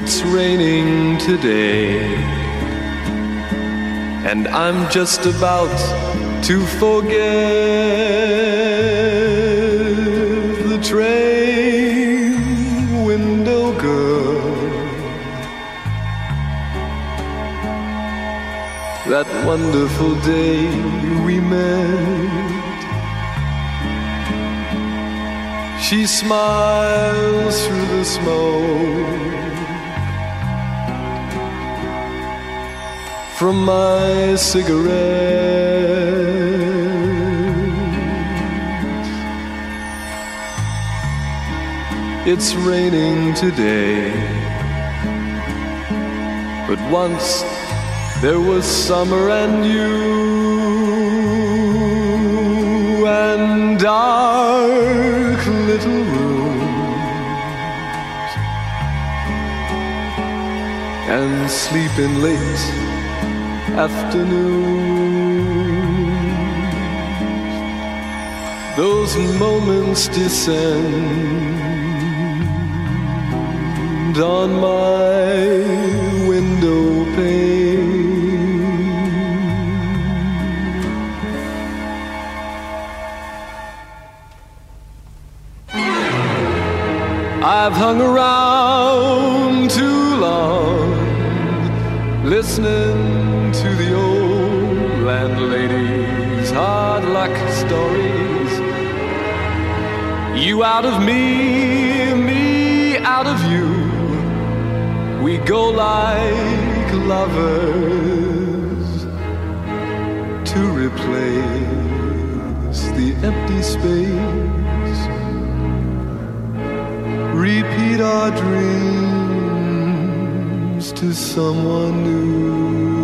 It's raining today, and I'm just about to forget the train window girl. That wonderful day we met. She smiles through the smoke from my cigarette. It's raining today, but once there was summer and you and dark little rooms and sleeping late afternoons. Those moments descend on my window pane. I've hung around too long, listening stories. You out of me, me out of you. We go like lovers to replace the empty space. Repeat our dreams to someone new.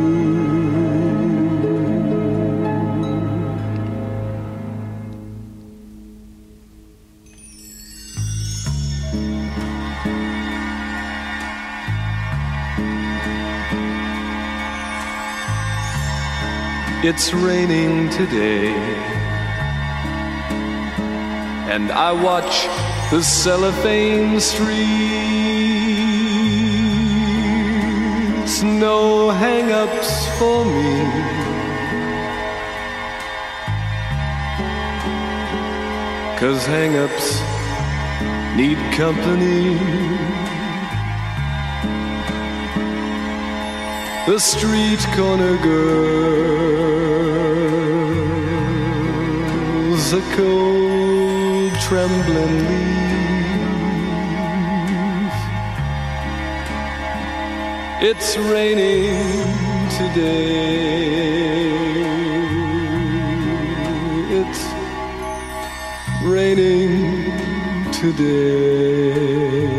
It's raining today, and I watch the cellophane streets. No hang ups for me. Cause hang ups need company. The street corner girls, a cold, trembling leaf. It's raining today. It's raining today.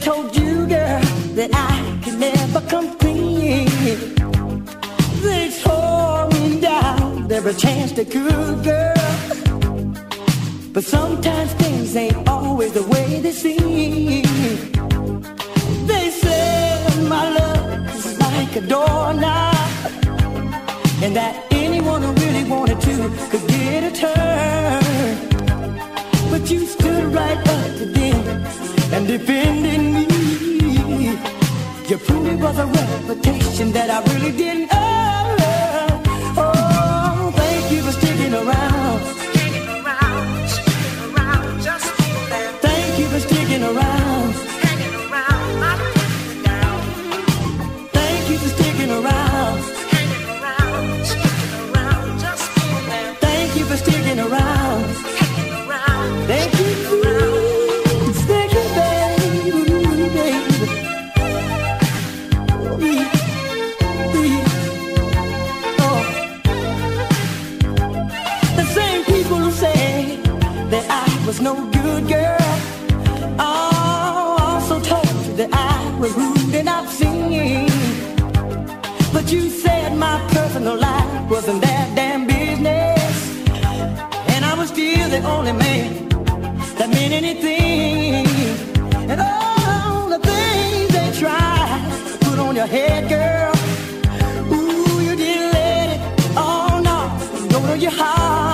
Told you, girl, that I could never come clean. They tore me down every chance they could, girl. But sometimes things ain't always the way they seem. They said my love is like a doorknob, and that anyone who really wanted to defended me. You proved it was a reputation that I really didn't earn. No good girl Oh, I also told you that I was rude and obscene. But you said my personal life wasn't that damn business. And I was still the only man that meant anything. And all the things they tried put on your head, girl. Ooh, you didn't let it. Oh no, go to your heart.